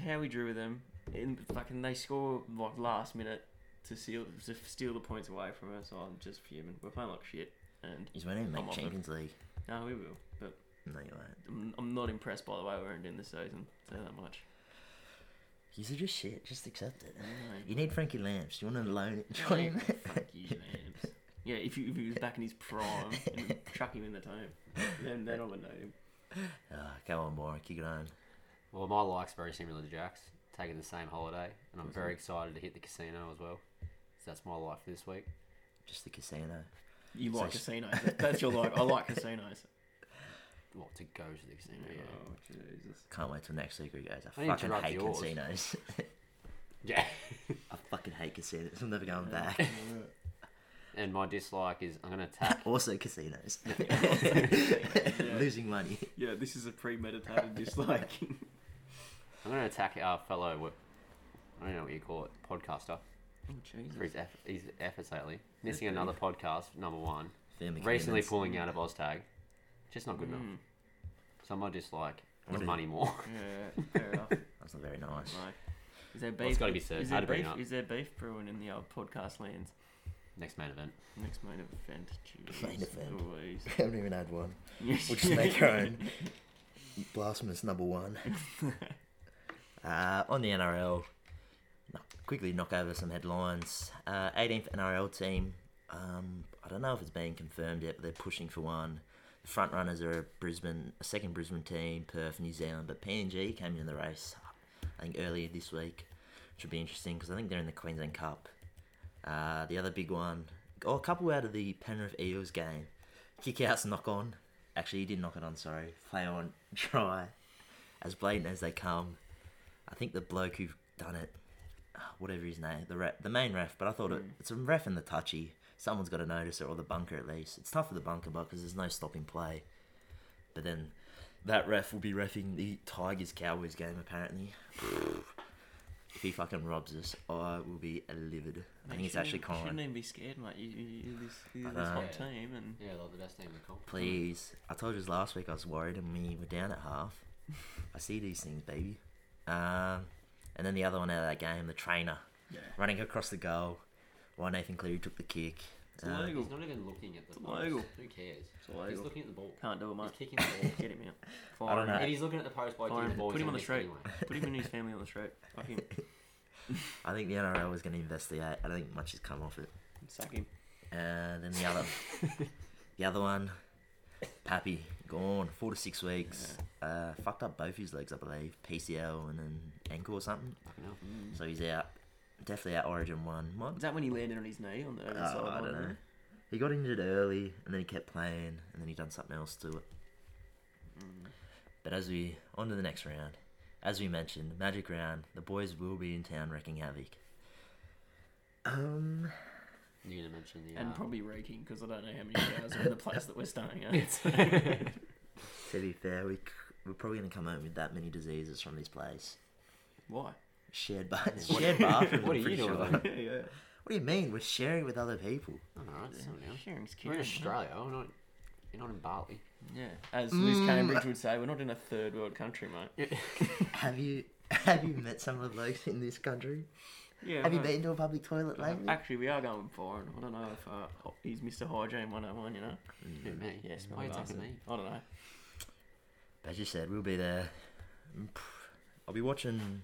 How we drew with them. In fucking, they score like last minute to steal to steal the points away from us. So I'm just fuming. We're playing like shit, and He's won't even I'm make off it. Champions League. no, we will. But No, you won't. I'm, I'm not impressed by the way we're ending this season. Say that much. You are just shit. Just accept it. Know. You need Frankie Lamps. Do you want to loan it? Join him? Fuck you, Lamps. Yeah, if, you, if he was back in his prime, and *laughs* chuck him in the team, then then I would know him. Ah, go on, Warren. Kick it on. Well, my like's very similar to Jack's. Taking the same holiday, and I'm very mm-hmm. excited to hit the casino as well. So that's my life this week. Just the casino. You So like sh- casinos? That's your life. I like casinos. *laughs* Well, to go to the casino. Yeah. Oh Jesus! Can't wait till next week. where he goes. I I fucking interrupt hate yours. casinos. *laughs* Yeah. *laughs* I fucking hate casinos. I'm never going back. And my dislike is I'm gonna attack. also casinos. Yeah. Losing money. Yeah, this is a premeditated dislike. I'm gonna attack our fellow. I don't know what you call it. Podcaster oh for his, Jesus! eff- his efforts lately. Missing another podcast. Number one. Family Recently commitments. pulling out of Oztag. Just not good enough. Mm, So my dislike What is is- money more. *laughs* yeah, fair enough. That's not very nice. Right. Is there beef? Well, it's gotta be said. Is Had there to bring it beef? up. Is there beef brewing in the old podcast lands? Next main event. Next main event. Jeez. Main event. Louise. I *laughs* haven't even had one. *laughs* We'll just make our own. Blasphemous number one. Uh, on the NRL, quickly knock over some headlines. Uh, 18th NRL team. Um, I don't know if it's been confirmed yet, but they're pushing for one. The front runners are a Brisbane, a second Brisbane team, Perth, New Zealand, but PNG came in the race. I think earlier this week, which would be interesting because I think they're in the Queensland Cup. Uh, the other big one, oh, a couple out of the Penrith Eels game. Kick outs, knock on. Actually, he did knock it on, sorry. Play on, *laughs* try. As blatant as they come. I think the bloke who done it, ah, whatever his name, the ref, the main ref, but I thought it, it's a ref in the touchy. Someone's got to notice it, or the bunker at least. It's tough for the bunker, but because there's no stopping play. But then that ref will be refing the Tigers Cowboys game, apparently. *sighs* if he fucking robs us, I will be livid. I think it's actually You shouldn't even be scared, mate. You, you, you're this, you're this hot Yeah. team, and Yeah, they're the best team in the comp. Please. I told you last week I was worried and we were down at half. *laughs* I see these things, baby. Um, and then the other one out of that game, the trainer yeah. running across the goal while Nathan Cleary took the kick. It's Uh, illegal. He's not even looking at the It's ball. Who cares? It's He's illegal. looking at the ball. Can't do it, mate. He's kicking the ball. *laughs* Get him out. I don't him. know. if he's looking at the post by kicking the ball, Put him on the street. miss Put him and his *laughs* family on the street. Fuck him. *laughs* I think the NRL was going to investigate. I don't think much has come off it. Suck him. And then the other, the other one, Pappy gone four to six weeks. Uh, fucked up both his legs, I believe. PCL and then ankle or something. Fucking hell. So he's out. Definitely out. Origin one. Might Is that when he landed on his knee on the other Oh, side? I don't know. He got injured early, and then he kept playing, and then he done something else to it. But as we on to the next round, as we mentioned, Magic Round, the boys will be in town wrecking havoc. Um, You're gonna mention the. And uh, probably raking because I don't know how many cows are in the place that we're staying at. *laughs* *laughs* to be fair, we we're probably gonna come home with that many diseases from this place. Why? Shared bath, shared bathroom. What are you doing? sure. yeah, yeah. What do you mean? We're sharing with other people. I don't know. It's something else. We're in Australia. We're not. You're not in Bali. Yeah, as Liz Cambage would say, we're not in a third world country, mate. *laughs* Have you have you met some of the blokes in this country? Yeah. Have you been to a public toilet Uh, lately? Actually, we are going foreign. I don't know if uh, he's Mr. Hygiene 101, you know? Who, me? Yes, Why are you taking me? I don't know. As you said, we'll be there. Mm, I'll be watching.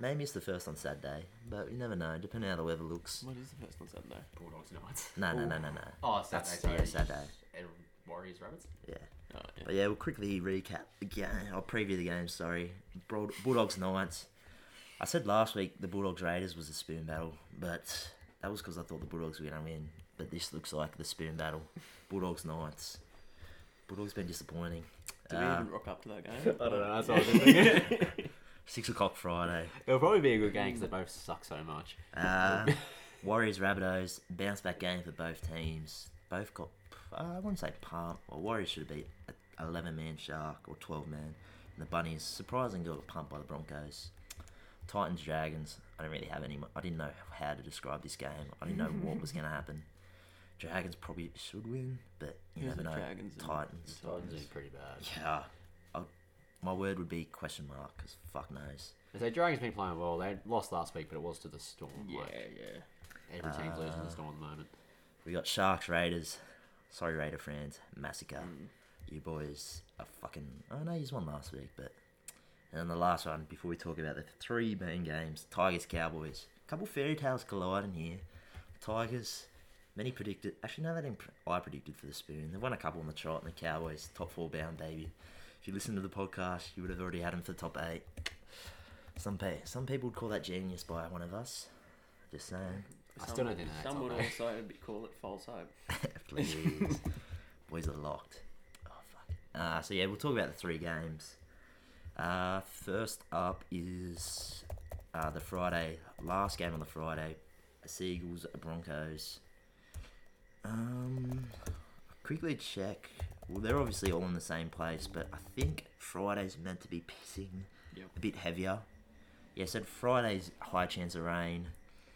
Maybe it's the first on Saturday, but you never know. Depending how the weather looks. What is the first on Saturday? Bulldogs Knights. No, no, no, no, no. Oh, That's- Saturday. yeah. Saturday. And Warriors Rabbits. Yeah. Oh, yeah. But yeah, we'll quickly recap the game. I'll preview the game. Sorry, Bull- Bulldogs Knights. I said last week the Bulldogs Raiders was a spoon battle, but that was because I thought the Bulldogs were going to win. But this looks like the spoon battle. Bulldogs Knights. Bulldogs been disappointing. Did we Uh, even rock up to that game? *laughs* I don't know. That's what I was *laughs* thinking. *laughs* six o'clock Friday. It'll probably be a good game because they both suck so much. Uh, Warriors Rabbitohs bounce back game for both teams. Both got uh, I wouldn't say pumped. Well, Warriors should have beat a 11 man Shark or 12 man. And the Bunnies surprisingly got pumped by the Broncos. Titans Dragons. I don't really have any. I didn't know how to describe this game. I didn't know *laughs* what was going to happen. Dragons probably should win, but you Who's never know. Dragons Titans. Titans doing pretty bad. Yeah. I'll, my word would be question mark because fuck knows. So Dragons been playing well. They lost last week, but it was to the Storm. Yeah, Like, yeah. every team's losing to Uh, the Storm at the moment. We got Sharks Raiders. Sorry, Raider fans. Massacre. Mm. You boys are fucking. I know you won last week, but. And then the last one, before we talk about the three main games Tigers Cowboys. A couple fairy tales colliding here. Tigers, many predicted. Actually, no, they didn't. I predicted for the spoon. They won a couple on the trot, and the Cowboys, top four bound, baby. If you listen to the podcast, you would have already had them for the top eight. Some, pe- some people would call that genius by one of us. Just saying. I still don't think that's Some would also be- call it false hope. *laughs* Please. Boys are locked. Oh, fuck. Uh, so, yeah, we'll talk about the three games. Uh, first up is uh, the Friday, last game on the Friday Seagulls Broncos. Um, quickly check. Well, they're obviously all in the same place, but I think Friday's meant to be pissing Yep. a bit heavier. Yeah, said Friday's high chance of rain.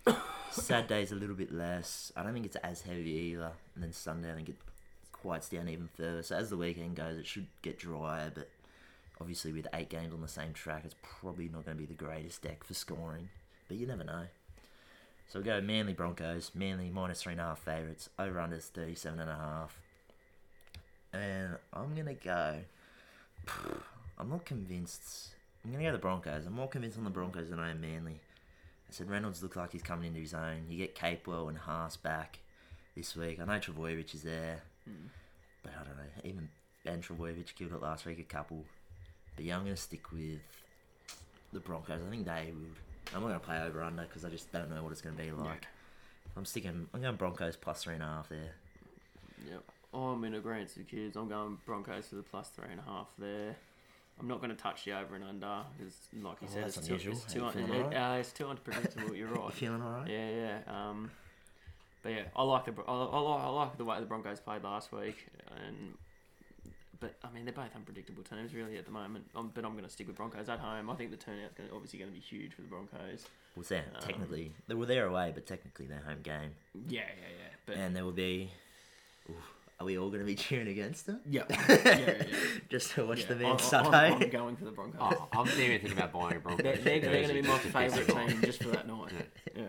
*laughs* Saturday's a little bit less. I don't think it's as heavy either. And then Sunday, I think it quiets down even further. So as the weekend goes, it should get drier. But obviously, with eight games on the same track, it's probably not going to be the greatest deck for scoring. But you never know. So we go Manly Broncos. Manly minus three and a half favourites. Over under thirty seven and a half. And a half. And I'm gonna go. *sighs* I'm not convinced. I'm gonna go the Broncos. I'm more convinced on the Broncos than I am Manly. I said Reynolds looks like he's coming into his own. You get Capewell and Haas back this week. I know Trbojevic is there, hmm. but I don't know. Even Ben Trbojevic killed it last week a couple. But yeah, I'm gonna stick with the Broncos. I think they would. I'm not gonna play over under because I just don't know what it's gonna be like. I'm sticking. I'm going Broncos plus three and a half there. Yep. I'm in agreement with the kids. I'm going Broncos for the plus three and a half there. I'm not going to touch the over and under because, like you Oh, said, it's too, it's, too un- it- alright? uh, it's too unpredictable. You're *laughs* You right. feeling alright? Yeah, yeah. Um, but yeah, I like the I, I, like, I like the way the Broncos played last week, and but I mean they're both unpredictable teams really at the moment. Um, but I'm going to stick with Broncos at home. I think the turnout's going to, obviously going to be huge for the Broncos. Well, say, Um, technically, they were there away, but technically their home game. Yeah, yeah, yeah. But And there will be. Ooh, are we all going to be *laughs* cheering against them? yeah, *laughs* yeah, yeah. yeah. Just to watch Yeah, the I- man I- Sunday. I'm, I'm going for the Broncos. Oh, I'm even thinking about buying a Broncos. They're, they're, they're going to be my jersey just to piss favourite team just for that night. Yeah.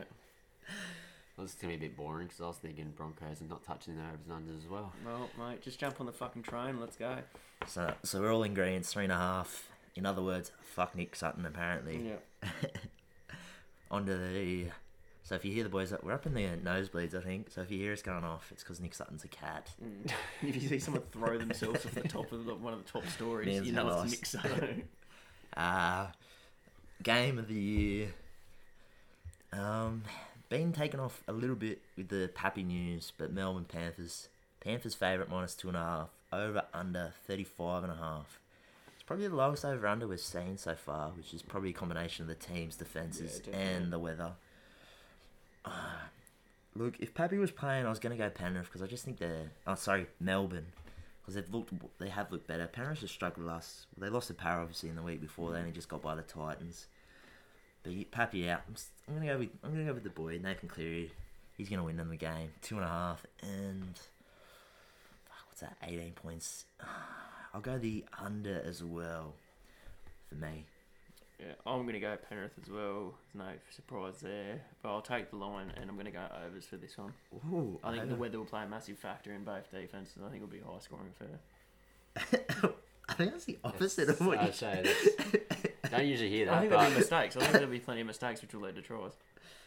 Well, This is gonna be a bit boring because I was thinking Broncos and not touching the overs and unders as well. Well, mate, just jump on the fucking train. Let's go. So, so we're all in green, three and a half. In other words, fuck Nick Sutton, apparently. Yeah. *laughs* Onto the. So if you hear the boys, we're up in the nosebleeds, I think. So if you hear us going off, it's because Nick Sutton's a cat. Mm. *laughs* if you see someone throw themselves off the top of the, one of the top stories, Man's you know lost. it's Nick Sutton. *laughs* Uh, game of the year. Um, been taken off a little bit with the Pappy news, but Melbourne Panthers. Panthers favourite minus two and a half. Over under 35 and a half. It's probably the lowest over under we've seen so far, which is probably a combination of the team's defences Yeah, and the weather. Uh, look, if Pappy was playing, I was going to go Penrith because I just think they're. Oh, sorry, Melbourne. Because they've looked, they have looked better. Penrith just struggled last. They lost to Parra obviously in the week before. They only just got by the Titans. But you- Pappy out. I'm, s- I'm gonna go with I'm gonna go with the boy Nathan Cleary. He's gonna win them the game. Two and a half and fuck, what's that? Eighteen points. *sighs* I'll go the under as well. For me. Yeah, I'm going to go Penrith as well. There's no surprise there. But I'll take the line and I'm going to go overs for this one. Ooh, I think the weather will play a massive factor in both defenses. I think it'll be a high scoring affair. *laughs* I think that's the opposite of what I'd you say *laughs* that's, *laughs* don't usually hear that. I think there'll be but, mistakes. I think there'll be plenty of mistakes which will lead to tries.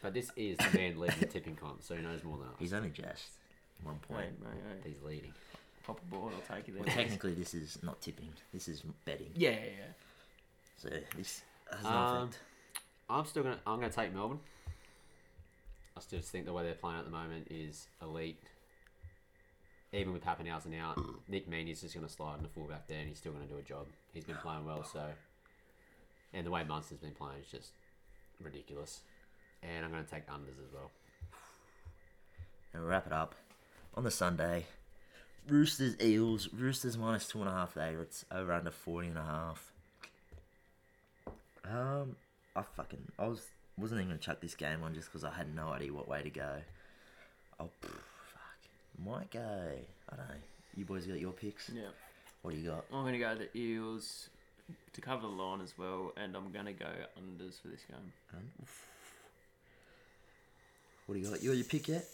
but this is the man leading the tipping comp, so he knows more than us. He's only just one Hey, point. mate, hey, He's leading. pop a board, I'll take you there. Well, technically, this is not tipping. This is betting. yeah, yeah, yeah. So this has no Um, effect. I'm still gonna. I'm gonna take Melbourne. I still just think the way they're playing at the moment is elite. Even with Papenhuyzen out, Nick Meaney's just gonna slide in the fullback there, and he's still gonna do a job. He's been playing well, so. And the way Munster's been playing is just ridiculous. And I'm gonna take unders as well. And wrap it up on the Sunday. Roosters Eels. Roosters minus two and a half favourites. Over under forty and a half. Um, I fucking I was wasn't even gonna chuck this game on just because I had no idea what way to go. Oh fuck, might go. I don't know. You boys got your picks. Yeah. What do you got? I'm going to go the Eels to cover the line as well, and I'm going to go unders for this game. Um, what do you got? You got your pick yet?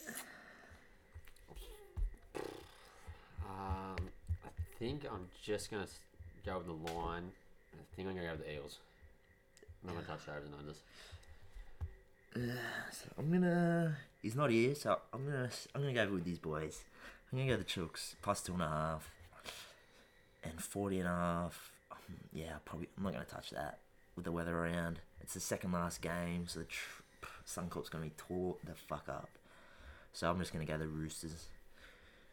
Um, I think I'm just gonna go with the line. I think I'm gonna go with the Eels. I'm not gonna touch the overs and unders. So I'm gonna. He's not here, so I'm gonna. I'm gonna go with these boys. I'm gonna go the Chooks plus two and a half, and forty and a half. Yeah, probably. I'm not gonna touch that with the weather around. It's the second last game, so the tr- Suncorp's gonna be tore the fuck up. So I'm just gonna go the Roosters.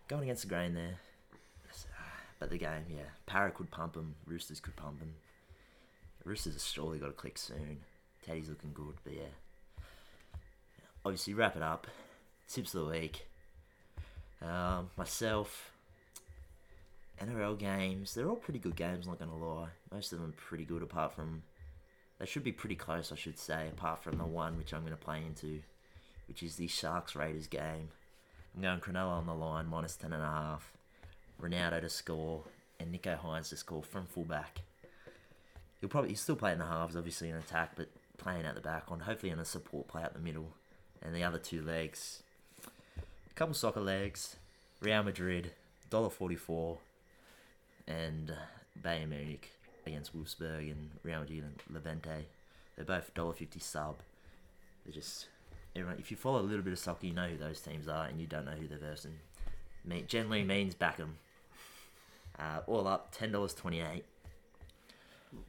Going against the grain there, but the game, yeah, Parra could pump them. Roosters could pump them. Roosters have surely got to click soon. Teddy's looking good, but yeah obviously wrap it up. Tips of the week. Um, myself. NRL games. They're all pretty good games. Not gonna lie. Most of them are pretty good. Apart from, they should be pretty close. I should say. Apart from the one which I'm gonna play into, which is the Sharks Raiders game. I'm going Cronulla on the line minus ten and a half. Ronaldo to score and Nicho Hynes to score from fullback. He'll probably he's still playing the halves, obviously in attack, but playing out the back on hopefully on a support play out the middle, and the other two legs, a couple soccer legs, Real Madrid, dollar forty four, and Bayern Munich against Wolfsburg and Real Madrid and Levante. They're both dollar fifty sub. They're just everyone. If you follow a little bit of soccer, you know who those teams are, and you don't know who they're versing. Me, generally means back 'em. Uh, all up, ten dollars twenty eight.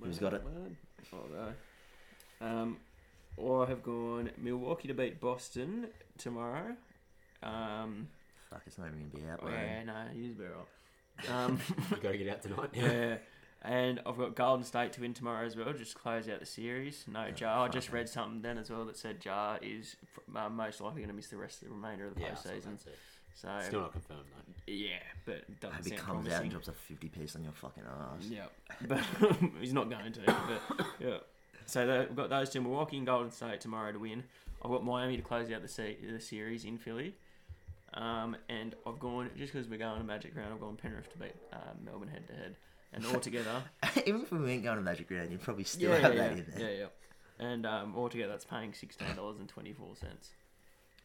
Who's got it? I'll go. Um, I have gone Milwaukee to beat Boston tomorrow. Um, Fuck, it's not even gonna be out. oh, yeah, no, use better. Um, *laughs* You gotta get out tonight. yeah. And I've got Golden State to win tomorrow as well, just close out the series. No, Ja. I just read something then as well that said Ja is uh, most likely going to miss the rest of the remainder of the Yeah, I saw postseason. that. So Still not confirmed though. yeah, but it doesn't Hope he sound comes out and drops a fifty piece on your fucking ass. Yeah, but *laughs* he's not going to. But yeah. So the, we've got those two: Milwaukee and Golden State tomorrow to win. I've got Miami to close out the se- the series in Philly. Um, and I've gone just because we're going to Magic Round. I've gone Penrith to beat uh, Melbourne head to head, and altogether, *laughs* Even if we weren't going to Magic Round, you'd probably still yeah, have yeah, that yeah, in there. yeah, yeah. And um, altogether, that's paying sixteen dollars and twenty four cents.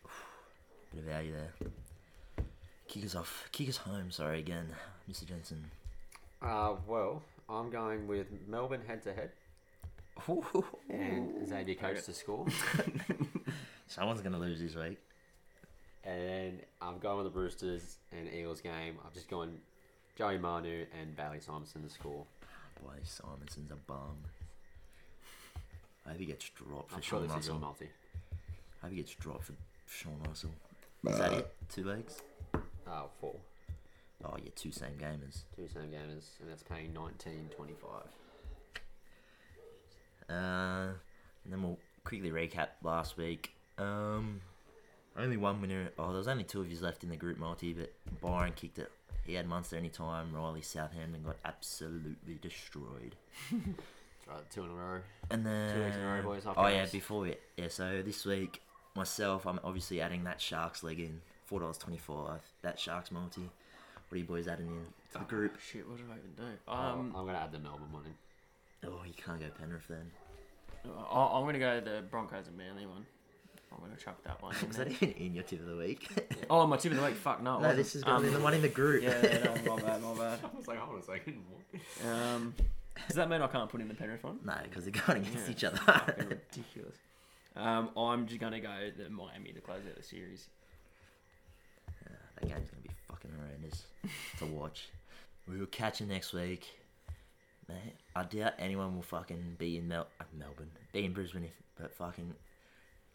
*sighs* Bit of value there. Kick us off. Kick us home. Sorry again, Mr. Jensen. Uh, well, I'm going with Melbourne head to head *laughs* and Xavier Coates to score. *laughs* Someone's gonna lose this week. And I'm going with the Roosters and Eels game. I'm just going Joey Manu and Bailey Simonsson to score. Boy, Simonsson's a bum. I hope he gets dropped for I'm sure Sean this is your Russell. multi. I hope he gets dropped for Sean Russell. Is that it? Two legs? Uh, four. Oh yeah, two same gamers. Two same gamers, and that's paying 19.25. Uh, and then we'll quickly recap last week. Um, only one winner. Oh, there was only two of you left in the group multi, but Byron kicked it. He had Munster anytime. Riley Southampton got absolutely destroyed. *laughs* Right, two in a row. And then Two weeks in a row, boys, Oh after yeah, before it. yeah. So this week myself, I'm obviously adding that Sharks leg in. Four dollars twenty five. That Sharks multi. What are you boys adding in to the group? Shit, what did I even do? Um, Um, I'm gonna add the Melbourne one in. Oh, you can't go Penrith then. I'm gonna go the Broncos and Manly one. I'm gonna chuck that one. in *laughs* Was there. that even in your tip of the week? Oh, my tip of the week. Fuck no. it no, wasn't. this is gonna be Um, the one in the group. Yeah, yeah, no, my bad, my bad. *laughs* I was like, hold on a second. Um, does that mean I can't put in the Penrith one? no, because they're going against Yeah. each other. Fucking *laughs* ridiculous. Um, I'm just gonna go the Miami to close out the series. that game's gonna be fucking horrendous to watch. We will catch you next week. Mate, I doubt anyone will fucking be in Mel- uh, Melbourne, be in Brisbane, if, but fucking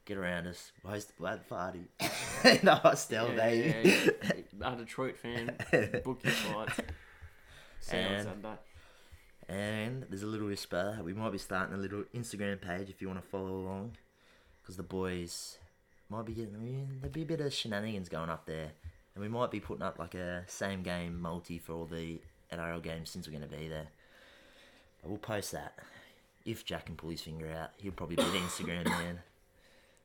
get around us. Host the blood party in the hostel, yeah, baby. yeah, yeah. A Detroit fan, *laughs* book your flights. See you on And- And there's a little whisper. We might be starting a little Instagram page if you want to follow along. Because the boys might be getting. I there'll be a bit of shenanigans going up there. And we might be putting up like a same game multi for all the NRL games since we're going to be there. But we'll post that. If Jack can pull his finger out, he'll probably be the Instagram man.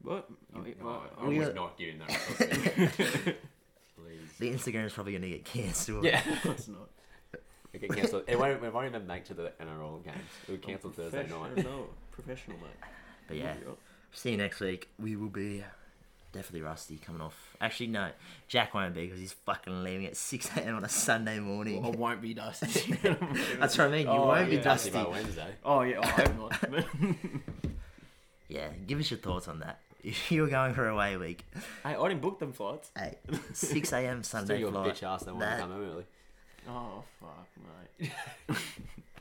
What? Oh, yeah, well, I We was got- not giving that. responsibility. *laughs* Please. The Instagram's probably going to get cancelled. Yeah. *laughs* it's not. It get cancelled. It won't, it won't even make to the NRL games. It would cancel Thursday night. Professional, professional, mate. But yeah, see you next week. We will be definitely rusty coming off. Actually, no, Jack won't be because he's fucking leaving at 6 a.m. on a Sunday morning. I won't be dusty. *laughs* That's what I mean. You Oh, won't be yeah. dusty. by Wednesday. Oh yeah, I hope not. Yeah, give us your thoughts on that. If *laughs* you were going for a away week, hey, I didn't book them flights. hey, *laughs* 6 a.m. Sunday Still Sunday your flight. bitch ass don't want That- to come early. Oh fuck, mate. *laughs*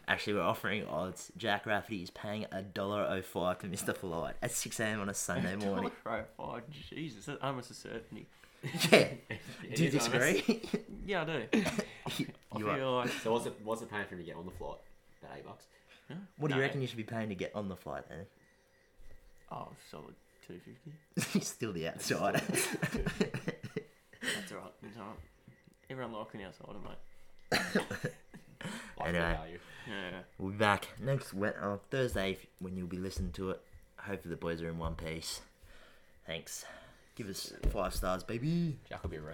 Actually, we're offering odds. Jack Rafferty is paying a dollar oh five to Mr. Flight at 6 a.m. on a Sunday morning. Right, oh Jesus, that's almost a certainty. yeah. It Do you is disagree? Yeah, I do. I You are- feel like So what's it? What's it paying for him to get on the flight? About eight bucks. what do you No. reckon you should be paying to get on the flight then? oh, solid two fifty. *laughs* He's still the outsider. *laughs* That's alright. It's alright. Everyone like an outsider, mate. *laughs* Like Anyway. the value. Yeah. We'll be back next Wed- uh, Thursday when you'll be listening to it. Hopefully the boys are in one piece. Thanks. Give us five stars, baby. Jack will be arrested.